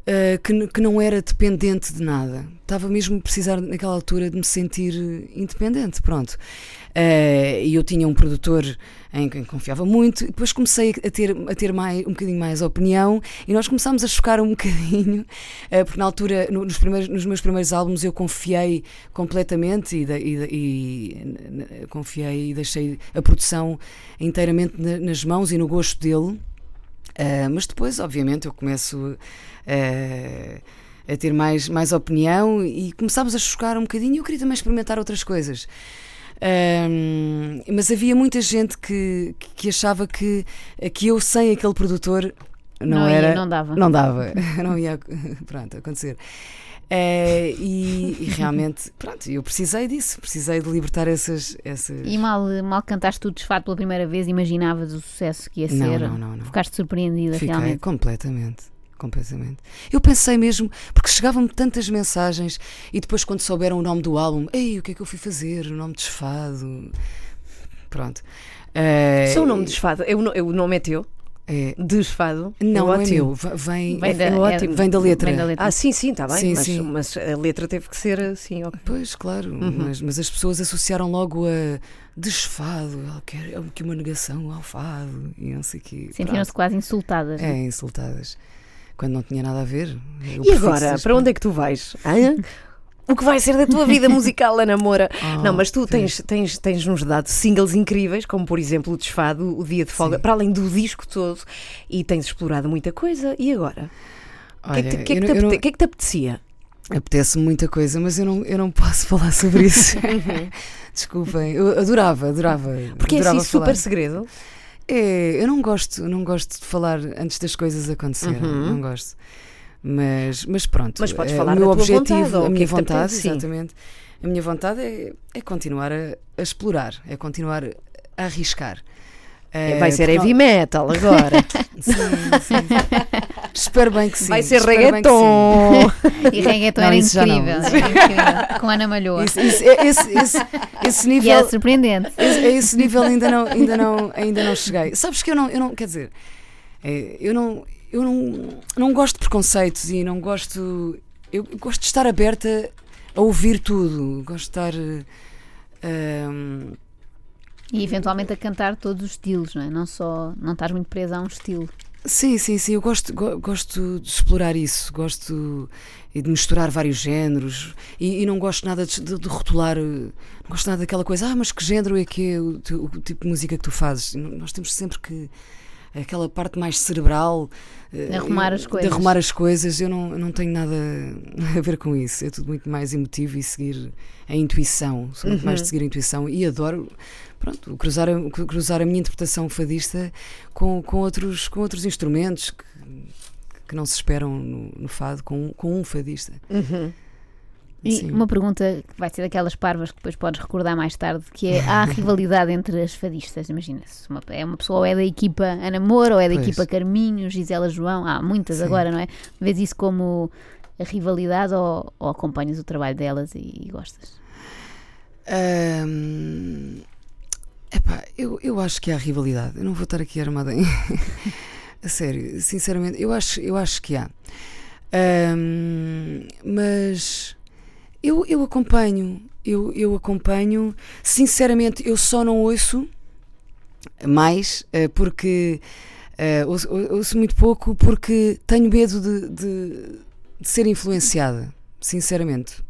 uh, que, que não era dependente de nada. Estava mesmo a precisar, naquela altura, de me sentir eh, independente. Pronto. Uh, E eu tinha um produtor em quem confiava muito, depois comecei a ter, a ter mais, um bocadinho mais opinião e nós começámos a chocar um bocadinho, uh, porque na altura, no- nos, primeiros, nos meus primeiros álbuns, eu confiei completamente e, e e, confiei e deixei a produção inteiramente na- nas mãos e no gosto dele. Uh, mas depois, obviamente, eu começo uh, a ter mais, mais opinião e começámos a chocar um bocadinho. Eu queria também experimentar outras coisas. Um, mas havia muita gente que, que achava que, que eu, sem aquele produtor, não, Não ia, era. não dava. Não dava, não ia pronto, acontecer. Eh, e, e realmente, pronto, eu precisei disso, precisei de libertar essas. essas... E mal, mal cantaste tu desfato pela primeira vez, imaginavas o sucesso que ia Não, ser? não, não, não. Ficaste surpreendida Fiquei realmente. completamente. Completamente. Eu pensei mesmo, porque chegavam-me tantas mensagens e depois, quando souberam o nome do álbum, ei, o que é que eu fui fazer? O nome desfado. Pronto. Só o nome desfado. É o, no- é o nome é teu? é- Desfado? não, é não é meu. Vem, Vem da, é ótimo. vem da letra. Vem da letra. Ah, sim, sim, está bem. Sim, mas, sim. mas a letra teve que ser assim, ok. Pois, claro, Uhum. mas, mas as pessoas associaram logo a desfado, ela quer é que uma negação ao fado e não sei o quê. Sentiram-se quase insultadas. É, insultadas. Quando não tinha nada a ver. E agora, para onde é que tu vais? Hã? O que vai ser da tua vida musical, Ana Moura? Ah, Não, mas tu tens, tens, tens nos dado singles incríveis, como por exemplo o Desfado, o Dia de Folga, Sim. para além do disco todo, e tens explorado muita coisa. E agora? O que é que que é não- que é que te apetecia? Apetece-me muita coisa, mas eu não, eu não posso falar sobre isso. Desculpem, eu adorava, adorava. Uhum. Porque é adorava assim super falar. segredo. É, eu não gosto, não gosto de falar antes das coisas acontecerem, Uhum. não gosto. Mas, mas pronto, Mas podes eh, falar o meu objetivo, vontade, a que minha é que vontade, sim. exatamente. A minha vontade é, é continuar a, a explorar, é continuar a arriscar. Eh, vai ser porque heavy metal agora. não- Sim, sim. Espero bem que sim. vai ser reggaeton. E reggaeton Não, era incrível, era incrível. Com Ana Malhoa. Isso- isso- é- esse, esse, esse E nível. era surpreendente. Esse- a esse nível ainda não, ainda não, ainda não cheguei. Sabes que eu não, eu não quer dizer, é, eu não, eu não, não gosto de preconceitos e não gosto, eu gosto de estar aberta a ouvir tudo, gosto de estar eh, ahm, E eventualmente a cantar todos os estilos, não é? Não só. Não estás muito presa a um estilo. Sim, sim, sim. Eu gosto, go- gosto de explorar isso. Gosto de misturar vários géneros e, e não gosto nada de, de- de rotular. Não gosto nada daquela coisa. Ah, mas que género é que é o, teu- o tipo de música que tu fazes? Nós temos sempre que aquela parte mais cerebral eh, De arrumar as coisas. arrumar as coisas. Eu não, não tenho nada a ver com isso. É tudo muito mais emotivo e seguir a intuição. Sou muito mais de seguir a intuição e adoro. Pronto, cruzar a, cruzar a minha interpretação fadista com, com, outros, com outros instrumentos que, que não se esperam no, no fado, com, com um fadista. Uhum. E Sim. uma pergunta que vai ser daquelas parvas que depois podes recordar mais tarde, que é há rivalidade entre as fadistas, imagina-se. Uma, é uma pessoa ou é da equipa Ana Moura, ou é da Pois. equipa Carminho, Gisela João, há muitas Sim. agora, não é? Vês isso como a rivalidade ou, ou acompanhas o trabalho delas e, e gostas? Epá, eu, eu acho que há rivalidade. Eu não vou estar aqui armada em. a sério, sinceramente, eu acho, eu acho que há. Mas eu, eu acompanho, eu, eu acompanho. Sinceramente, eu só não ouço mais eh, porque eh, ouço, ouço muito pouco porque tenho medo de, de- de ser influenciada, sinceramente.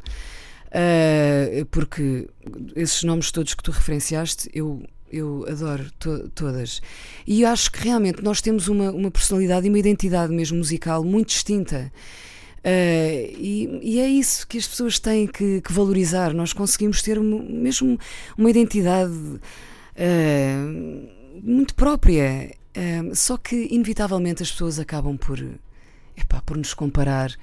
Uh, porque esses nomes todos que tu referenciaste, eu, eu adoro to- todas. E acho que realmente nós temos uma, uma personalidade e uma identidade mesmo musical muito distinta. Uh, e, e é isso que as pessoas têm que, que valorizar. Nós conseguimos ter mesmo uma identidade uh, muito própria. Uh, só que, inevitavelmente, as pessoas acabam por, epá, por nos comparar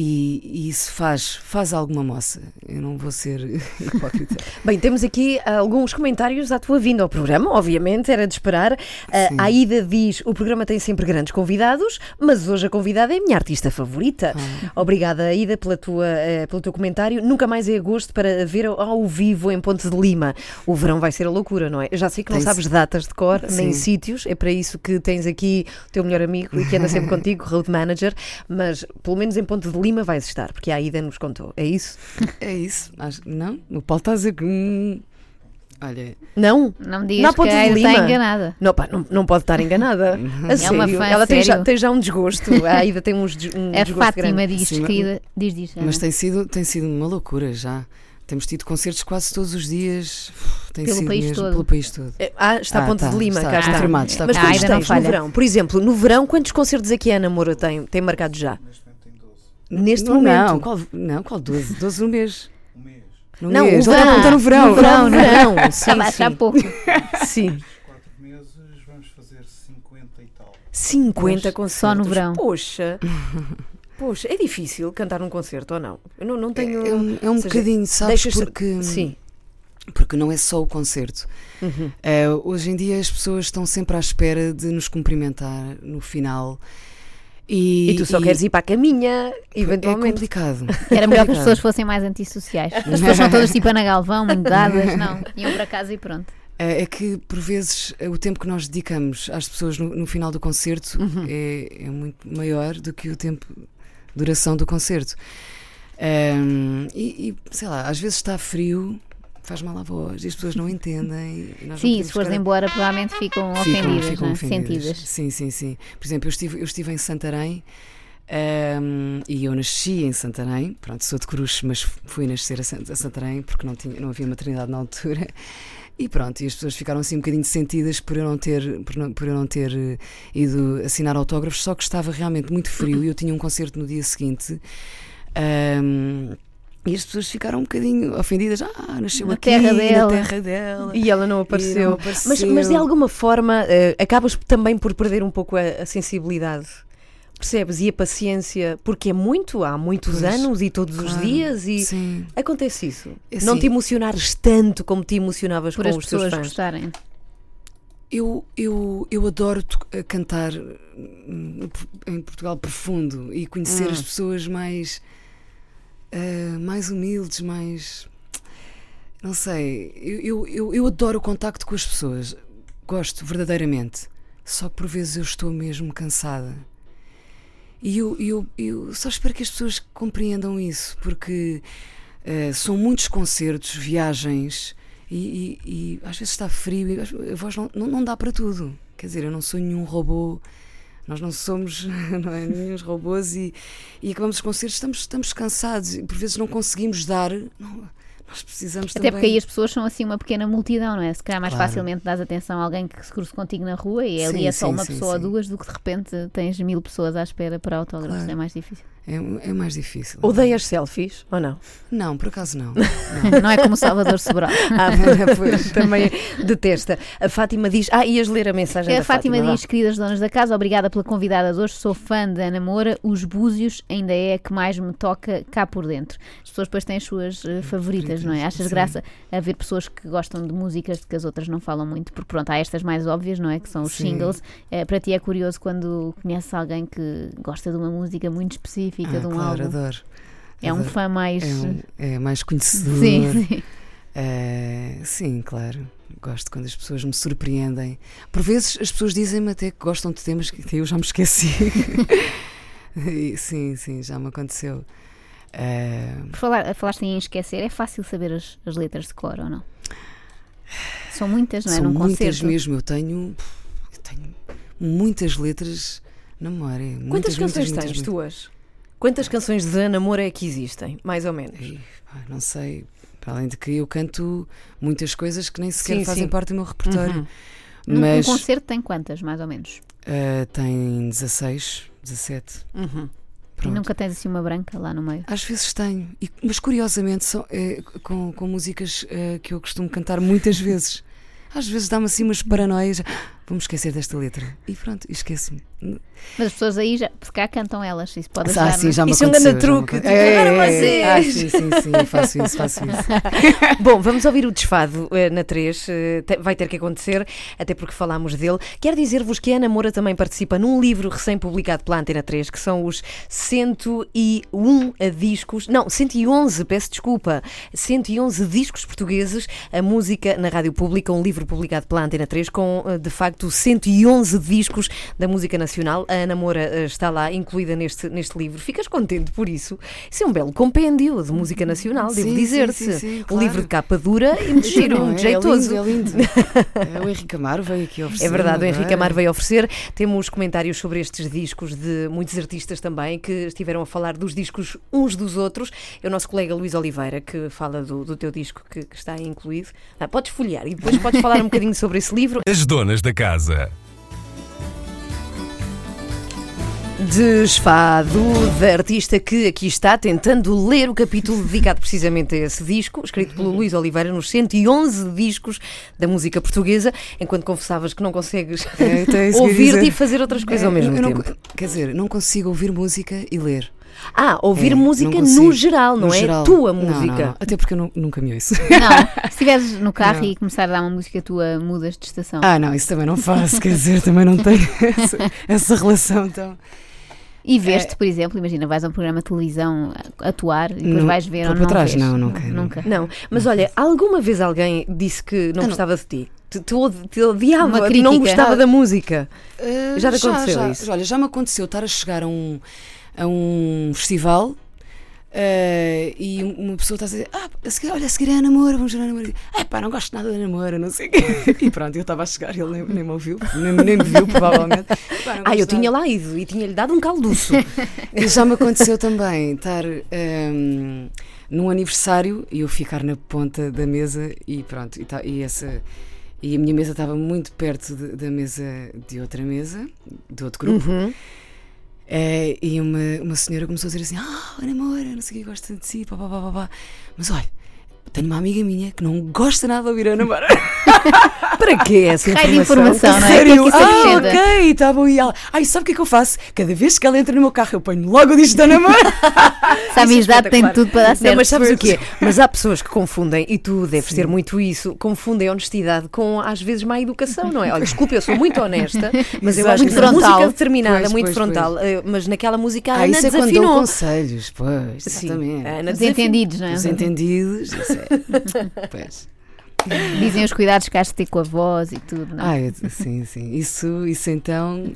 E, e isso faz, faz alguma moça. Eu não vou ser hipócrita. Bem, temos aqui alguns comentários à tua vinda ao programa, obviamente, era de esperar. Uh, a Aida diz: o programa tem sempre grandes convidados, mas hoje a convidada é a minha artista favorita. Ah. Obrigada, Aida, pela tua, uh, pelo teu comentário. Nunca mais é agosto para ver ao vivo em Pontes de Lima. O verão vai ser a loucura, não é? Já sei que não sabes datas de cor, Sim. nem sítios, é para isso que tens aqui o teu melhor amigo e que anda sempre contigo, road manager, mas pelo menos em Ponte de Lima vais estar, porque a Aida nos contou. É isso? É isso. Acho, não, o Paulo está a dizer que. Hum, olha. Não? Não me digas não que a Aida está enganada. Não, pá, não, não pode estar enganada. a é sério. Uma fã, Ela tem já, tem já um desgosto. A Aida tem uns, um a desgosto Fátima grande. diz, Sim, querida, diz, diz. Mas tem sido, tem sido uma loucura já. Temos tido concertos quase todos os dias. Tem pelo sido país mesmo, todo. pelo país todo. É, ah, está ah, a Ponte tá, de Lima, está, cá está. Confirmado, está Mas quantos tens no verão? Por exemplo, no verão, quantos concertos aqui a Ana Moura tem, tem marcado já? Neste não, momento. Não, qual, não, qual 12? 12 no mês. Um mês. No não, mês. o verão. está no verão. No verão, no verão. Sim, a achar pouco. Sim. Nos quatro meses vamos fazer 50 e tal. 50 concertos. Só no verão. Poxa. Poxa, é difícil cantar um concerto ou não? Eu não, não tenho. É, é um, é um seja, bocadinho, sabes? Porque, sim. porque não é só o concerto. Uhum. Uh, hoje em dia as pessoas estão sempre à espera de nos cumprimentar no final. E, e tu só e... queres ir para a caminha, eventualmente. É complicado. Era melhor que as pessoas fossem mais antissociais. As pessoas são todas tipo Ana Galvão, muito dadas, não. Iam para casa e pronto. É que, por vezes, o tempo que nós dedicamos às pessoas no, no final do concerto uhum. é, é, muito maior do que o tempo duração do concerto. Um, e, e, sei lá, às vezes está frio, faz mal à voz e as pessoas não entendem. sim, se fores embora, provavelmente ficam, ficam ofendidas, ficam é? ofendidas. sentidas. Sim, sim, sim. Por exemplo, eu estive, eu estive em Santarém. Um, e eu nasci em Santarém, pronto, sou de Cruz, mas fui nascer a Santarém porque não, tinha, não havia maternidade na altura. E pronto, e as pessoas ficaram assim um bocadinho sentidas por eu não ter, por, não, por eu não ter eh, ido assinar autógrafos, só que estava realmente muito frio e eu tinha um concerto no dia seguinte. Um, e as pessoas ficaram um bocadinho ofendidas. Ah, nasceu na aqui, terra dela. na terra dela. E ela não apareceu. Não apareceu. Mas, mas, de alguma forma uh, acabas também por perder um pouco a, a sensibilidade Percebes? E a paciência, porque é muito, há muitos pois, anos e todos claro, os dias e sim. acontece isso. É não te emocionares tanto como te emocionavas Por com as os pessoas teus fãs. gostarem. Eu, eu, eu adoro cantar em Portugal profundo e conhecer hum. as pessoas mais, uh, mais humildes, mais. Não sei. Eu, eu, eu adoro o contacto com as pessoas. Gosto verdadeiramente. Só que por vezes eu estou mesmo cansada. E eu, eu, eu só espero que as pessoas compreendam isso, porque uh, são muitos concertos, viagens, e, e, e, às vezes está frio e a voz não, não, não, dá para tudo. Quer dizer, eu não sou nenhum robô, nós não somos não é, nenhum robôs e, e acabamos os concertos, estamos, estamos cansados e por vezes não conseguimos dar. Não, nós precisamos Até também... porque aí as pessoas são assim uma pequena multidão, não é? Se calhar mais claro. facilmente dás atenção a alguém que se cruza contigo na rua e ali é só sim, uma sim, pessoa ou duas do que de repente tens mil pessoas à espera para autógrafos. Claro. É mais difícil. É, é, mais difícil. Odeias selfies ou não? Não, por acaso não. Não, não é como Salvador Sobral. ah, pois, também detesta. A Fátima diz. Ah, ias ler a mensagem a da Fátima. Fátima diz: Queridas donas da casa, obrigada pela convidada de hoje. Sou fã da Ana Moura. Os Búzios ainda é a que mais me toca cá por dentro. As pessoas depois têm as suas uh, favoritas, não é? Achas Sim. graça a ver pessoas que gostam de músicas de que as outras não falam muito? Porque pronto, há estas mais óbvias, não é? Que são os Sim. singles. Uh, para ti é curioso quando conheces alguém que gosta de uma música muito específica, ah, de um claro, álbum. Adoro. É um fã mais. É, um, é mais conhecedor. Sim, sim. Uh, sim, claro. Gosto quando as pessoas me surpreendem. Por vezes as pessoas dizem-me até que gostam de temas que eu já me esqueci. sim, sim, já me aconteceu. Uh... Falar, falaste em esquecer, é fácil saber as, as letras de cor ou não? São muitas, não é? São Num muitas concerto. mesmo. Eu tenho, eu tenho muitas letras na memória. Quantas muitas, canções muitas, tens muitas, tuas? Quantas canções de Ana Moura é que existem, mais ou menos? Ei, não sei. Para além de que eu canto muitas coisas que nem sequer sim, fazem sim. parte do meu repertório. Uhum. Mas, um concerto tem quantas, mais ou menos? Uh, tem 16, 17. Uhum. E nunca tens assim uma branca lá no meio? Às vezes tenho, e, mas curiosamente são, é, com, com músicas uh, que eu costumo cantar muitas vezes. Às vezes dá-me assim umas paranoias. Vamos esquecer desta letra. E pronto, esqueço-me. Mas as pessoas aí já, se cá cantam elas, isso pode Ah, ajudar. sim, não é? já me Isso é um aconteceu. grande truque, tipo, agora É, é, vocês. é. Ah, sim, sim, sim, faço isso, faço isso. Bom, vamos ouvir o desfado eh, na 3. vai ter que acontecer, até porque falámos dele. Quero dizer-vos que a Ana Moura também participa num livro recém-publicado pela Antena 3, que são os 101 discos. Não, 111, peço desculpa. 111 discos portugueses, a música na rádio pública, um livro publicado pela Antena 3 com, eh, de facto, 111 discos da música nacional. A Ana Moura eh, está lá incluída neste, neste livro. Ficas contente por isso? Isso é um belo compêndio de música nacional, devo sim, sim, Um claro. livro de capa dura e muito giro, muito é, jeitoso. É lindo, é lindo. É, o Henrique Amaro veio aqui oferecer. É verdade, o Henrique é? Amar veio oferecer. Temos comentários sobre estes discos de muitos artistas também que estiveram a falar dos discos uns dos outros. É o nosso colega Luís Oliveira que fala do, do teu disco que, que está aí incluído. Ah, podes folhear e depois podes falar um bocadinho sobre esse livro. As donas da casa. Desfado da artista que aqui está tentando ler o capítulo dedicado precisamente a esse disco, escrito pelo Luís Oliveira nos 111 discos da música portuguesa, enquanto confessavas que não consegues É, então é ouvir-te e fazer outras coisas ao É, mesmo eu não- tempo. quer dizer, não consigo ouvir música e ler. Ah, ouvir É, música não no geral, não No é geral. tua Não, não, música. não. Até porque eu nu- nunca me ouço. Não, se estiveres no carro Não. e começar a dar uma música tua, mudas de estação. Ah, não, isso também não faço, quer dizer, também não tenho essa, essa relação então. E veste, por exemplo, imagina, vais a um programa de televisão atuar e depois Não, vais ver ou para não trás? vês. Não, nunca, Nunca. Não, mas olha, alguma vez alguém disse que não Ah, não. gostava de ti? Te, te, te odiava, não gostava da música. Uh, Já te aconteceu já, isso? Olha, já me aconteceu estar a chegar a um, a um festival uh, e uma pessoa está a dizer: Ah, a seguir, olha, a seguir é a namora, vamos ver a namora. Ah, pá, não gosto nada da namora, não sei o quê. E pronto, eu estava a chegar e ele nem, nem me ouviu, nem, nem me viu, provavelmente. Pá, Ah, eu tinha lá ido e tinha-lhe dado um calduço. E já me aconteceu também estar um, num aniversário e eu ficar na ponta da mesa e pronto, e, tá- e essa. E a minha mesa estava muito perto de- da mesa de outra mesa, de outro grupo. Uhum. É, e uma, uma senhora começou a dizer assim: Ah, Ana Moura, não sei o que, gosta de si, pá, pá, pá, pá. Mas olha, tenho uma amiga minha que não gosta nada de ouvir a Ana Moura. Para que essa Raio de informação? informação, não é? O que é que ah, ok, tá bom. E ela, ai, sabe o que é que eu faço? Cada vez que ela entra no meu carro, eu ponho logo o disco da Ana Moura. Se a amizade tem tudo para dar certo. Não, mas sabes o quê? Mas há pessoas que confundem, e tu deves ter muito isso, confundem honestidade com às vezes má educação, não é? Olha, desculpa, eu sou muito honesta, mas eu acho que frontal. música determinada, Pois, muito pois, frontal, eh, mas naquela música a Ah, Ana isso é quando desafinou. conselhos, pois, Sim, exatamente. a Ana Os desafinou. entendidos, não é? Os entendidos, é. Pois. Dizem os cuidados que has de ter com a voz e tudo, não é? Ah, sim, sim. Isso, isso então.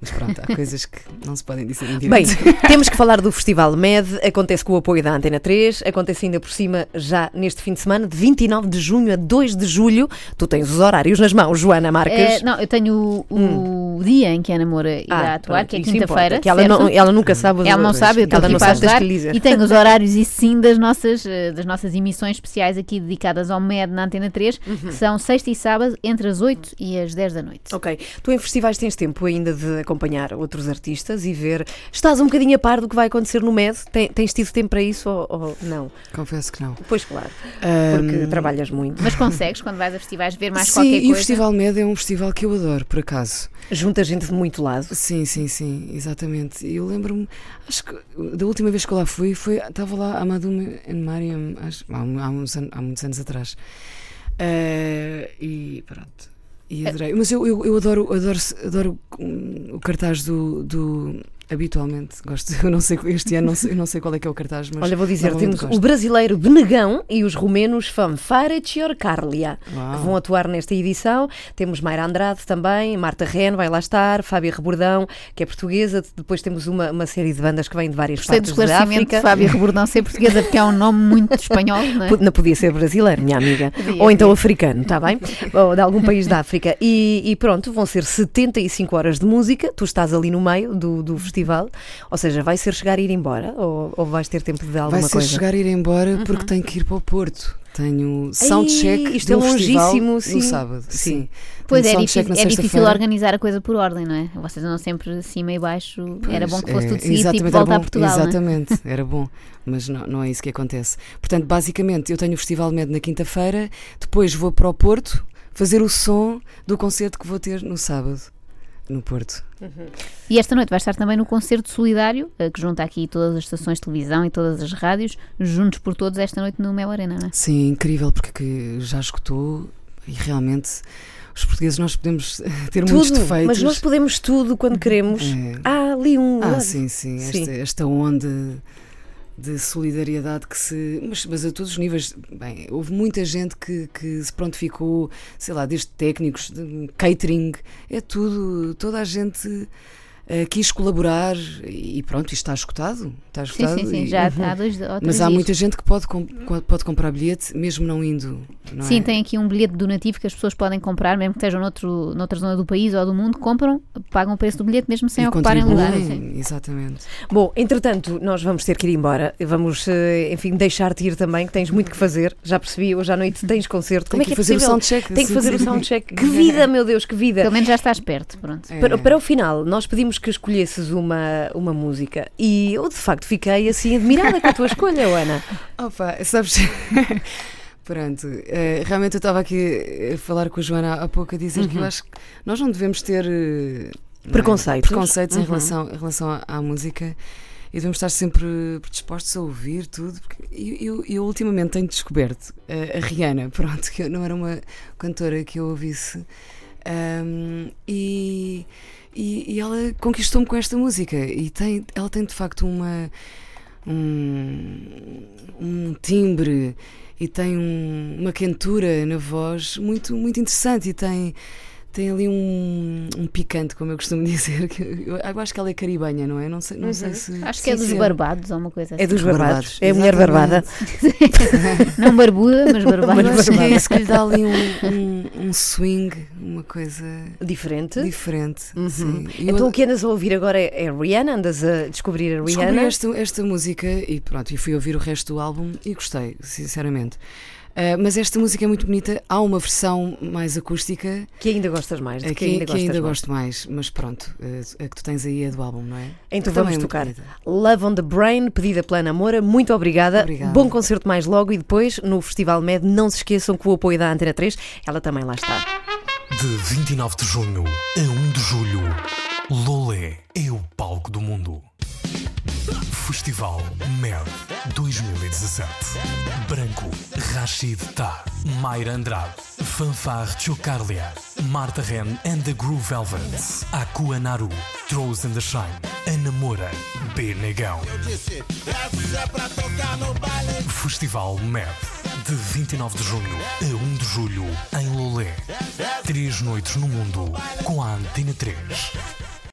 Mas pronto, há coisas que não se podem dizer em Bem, temos que falar do Festival MED, acontece com o apoio da Antena 3, acontece ainda por cima já neste fim de semana, de 29 de junho a 2 de julho. Tu tens os horários nas mãos, Joana Marques. É, não, eu tenho o, o dia em que a Ana Moura irá atuar, Hum. Ah, pronto, que é quinta-feira. Que ela, não, ela nunca sabe os Ela não sabe, eu estou Ela aqui não para ajudar. E tenho os horários, e sim, das nossas, eh, das nossas emissões especiais aqui dedicadas ao MED na Antena 3, Uhum. que são sexta e sábado, entre as 8 e as 10 da noite. Ok. Tu em festivais tens tempo ainda de acompanhar outros artistas e ver. Estás um bocadinho a par do que vai acontecer no MED? Ten- Tens tido tempo para isso ou, ou não? Confesso que não. Pois claro, porque trabalhas muito. Mas consegues, quando vais a festivais, ver mais sim, qualquer e coisa? o Festival Med é um festival que eu adoro, por acaso. Junta gente de muito lado. Sim, sim, sim, exatamente. E eu lembro-me, acho que da última vez que eu lá fui, foi, estava lá a Maduma e Mariam, acho- há, há uns há muitos anos atrás. Eh, e pronto. E adorei. Mas eu, eu, eu adoro, adoro, adoro hum, o cartaz do, do. Habitualmente gosto. Eu não sei, este ano não sei, não sei qual é que é o cartaz, mas. Olha, vou dizer, temos o brasileiro Benegão e os romenos Fanfare Carlia, Uau. que vão atuar nesta edição. Temos Mayra Andrade também, Marta Ren vai lá estar, Fábia Rebordão, que é portuguesa. Depois temos uma, uma série de bandas que vêm de várias Gostei do partes da esclarecimento de África. Fábio Rebordão ser portuguesa, porque é um nome muito espanhol, não é? Não podia ser brasileiro, minha amiga. Podia, Ou então africano, está bem? Ou de algum país da África. E, e pronto, vão ser 75 horas de música. Tu estás ali no meio do, do festival. Ou seja, vai ser chegar e ir embora? Ou, ou vais ter tempo de alguma Vai ser coisa? chegar e ir embora porque tenho que ir para o Porto. Tenho soundcheck Ai, isto do é festival longíssimo, sim. no sábado. Sim. Sim. Pois Tenho é, soundcheck difícil, é difícil organizar a coisa por ordem, não é? Vocês andam sempre cima e baixo. Era bom que fosse É, tudo seguido, tipo exatamente, volta era a bom, Portugal. não é? Exatamente, era bom, mas não, não é isso que acontece. Portanto, basicamente, eu tenho o Festival Med na quinta-feira, depois vou para o Porto fazer o som do concerto que vou ter no sábado, no Porto. E esta noite vai estar também no concerto solidário, eh, que junta aqui todas as estações de televisão e todas as rádios, juntos por todos esta noite no Mel Arena, não é? Sim, incrível, porque que já escutou e realmente os portugueses nós podemos ter muitos Tudo, defeitos. mas nós podemos tudo quando queremos. É. Há ali um. Ah, lado. sim, sim, Sim. Esta, esta onda de solidariedade que se. Mas, mas a todos os níveis. Bem, houve muita gente que, que se prontificou, sei lá, desde técnicos, de catering, é tudo. Toda a gente eh, quis colaborar e pronto, isto está escutado. Está Sim, escutado sim, sim. e- Já há dois Mas há dias. muita gente que pode, com- pode comprar bilhete mesmo não indo. Não Sim, é? tem aqui um bilhete donativo que as pessoas podem comprar, mesmo que estejam noutro, noutra zona do país ou do mundo, compram, pagam o preço do bilhete mesmo sem E ocuparem lugar. Sim. Exatamente. Bom, entretanto, nós vamos ter que ir embora. Vamos, eh, enfim, deixar-te ir também, que tens muito que fazer. Já percebi, hoje à noite tens concerto. Como Tem é que que é fazer o soundcheck. Tem que fazer o sim. soundcheck. Que vida, meu Deus, que vida. Pelo menos já estás perto, pronto. É. Para, para o final, nós pedimos que escolhesses uma, uma música e eu de facto fiquei assim admirada com a tua escolha, Ana. Opa, sabes. Pronto, eh, realmente eu estava aqui a falar com a Joana há pouco a dizer que eu acho que nós não devemos ter é, Preconceitos. preconceitos em Uhum. relação, em relação à, à música e devemos estar sempre predispostos a ouvir tudo. Eu, eu, eu ultimamente tenho descoberto eh, a Rihanna, pronto, que eu não era uma cantora que eu ouvisse, ahm, e, e, e ela conquistou-me com esta música. E tem, ela tem de facto uma um, um timbre e tem um- uma quentura na voz muito, muito interessante e tem, tem ali um, um picante, como eu costumo dizer. Eu, acho que ela é caribenha, não é? Não sei, não sei se. Acho que é dos barbados ou uma coisa assim. É dos barbados. Barbados, É a mulher barbada. Não barbuda, mas barbada. Acho que é barbada. isso que lhe dá ali um, um, um swing, uma coisa Diferente. diferente. Uhum. Sim. Então eu- o que andas a ouvir agora é, é Rihanna? Andas a descobrir a Descobri Rihanna? esta, esta música e pronto, e fui ouvir o resto do álbum e gostei, sinceramente. Ah, mas esta música é muito bonita. Há uma versão mais acústica Que ainda gostas mais? De a que, que, ainda que ainda mais? gosto mais, mas pronto, ah, a que tu tens aí é do álbum, não é? Então Também vamos é tocar. bonita. Love on the Brain, pedida pela Ana Moura. Muito obrigada. Obrigada. Bom concerto mais logo e depois no Festival Med. Não se esqueçam que o apoio da Antena 3, ela também lá está. De 29 de junho a 1 de julho, Lolé é o palco do mundo. Festival MED 2017. Branco, Rashid Tá, Mayra Andrade, Fanfare Chocarlia, Marta Ren and the Groove Velvets, Akua Naru, Throws and the Shine, Ana Moura, B Negão. Festival MED de 29 de junho a 1 de julho em Lolé. Três noites no mundo com a Antena 3.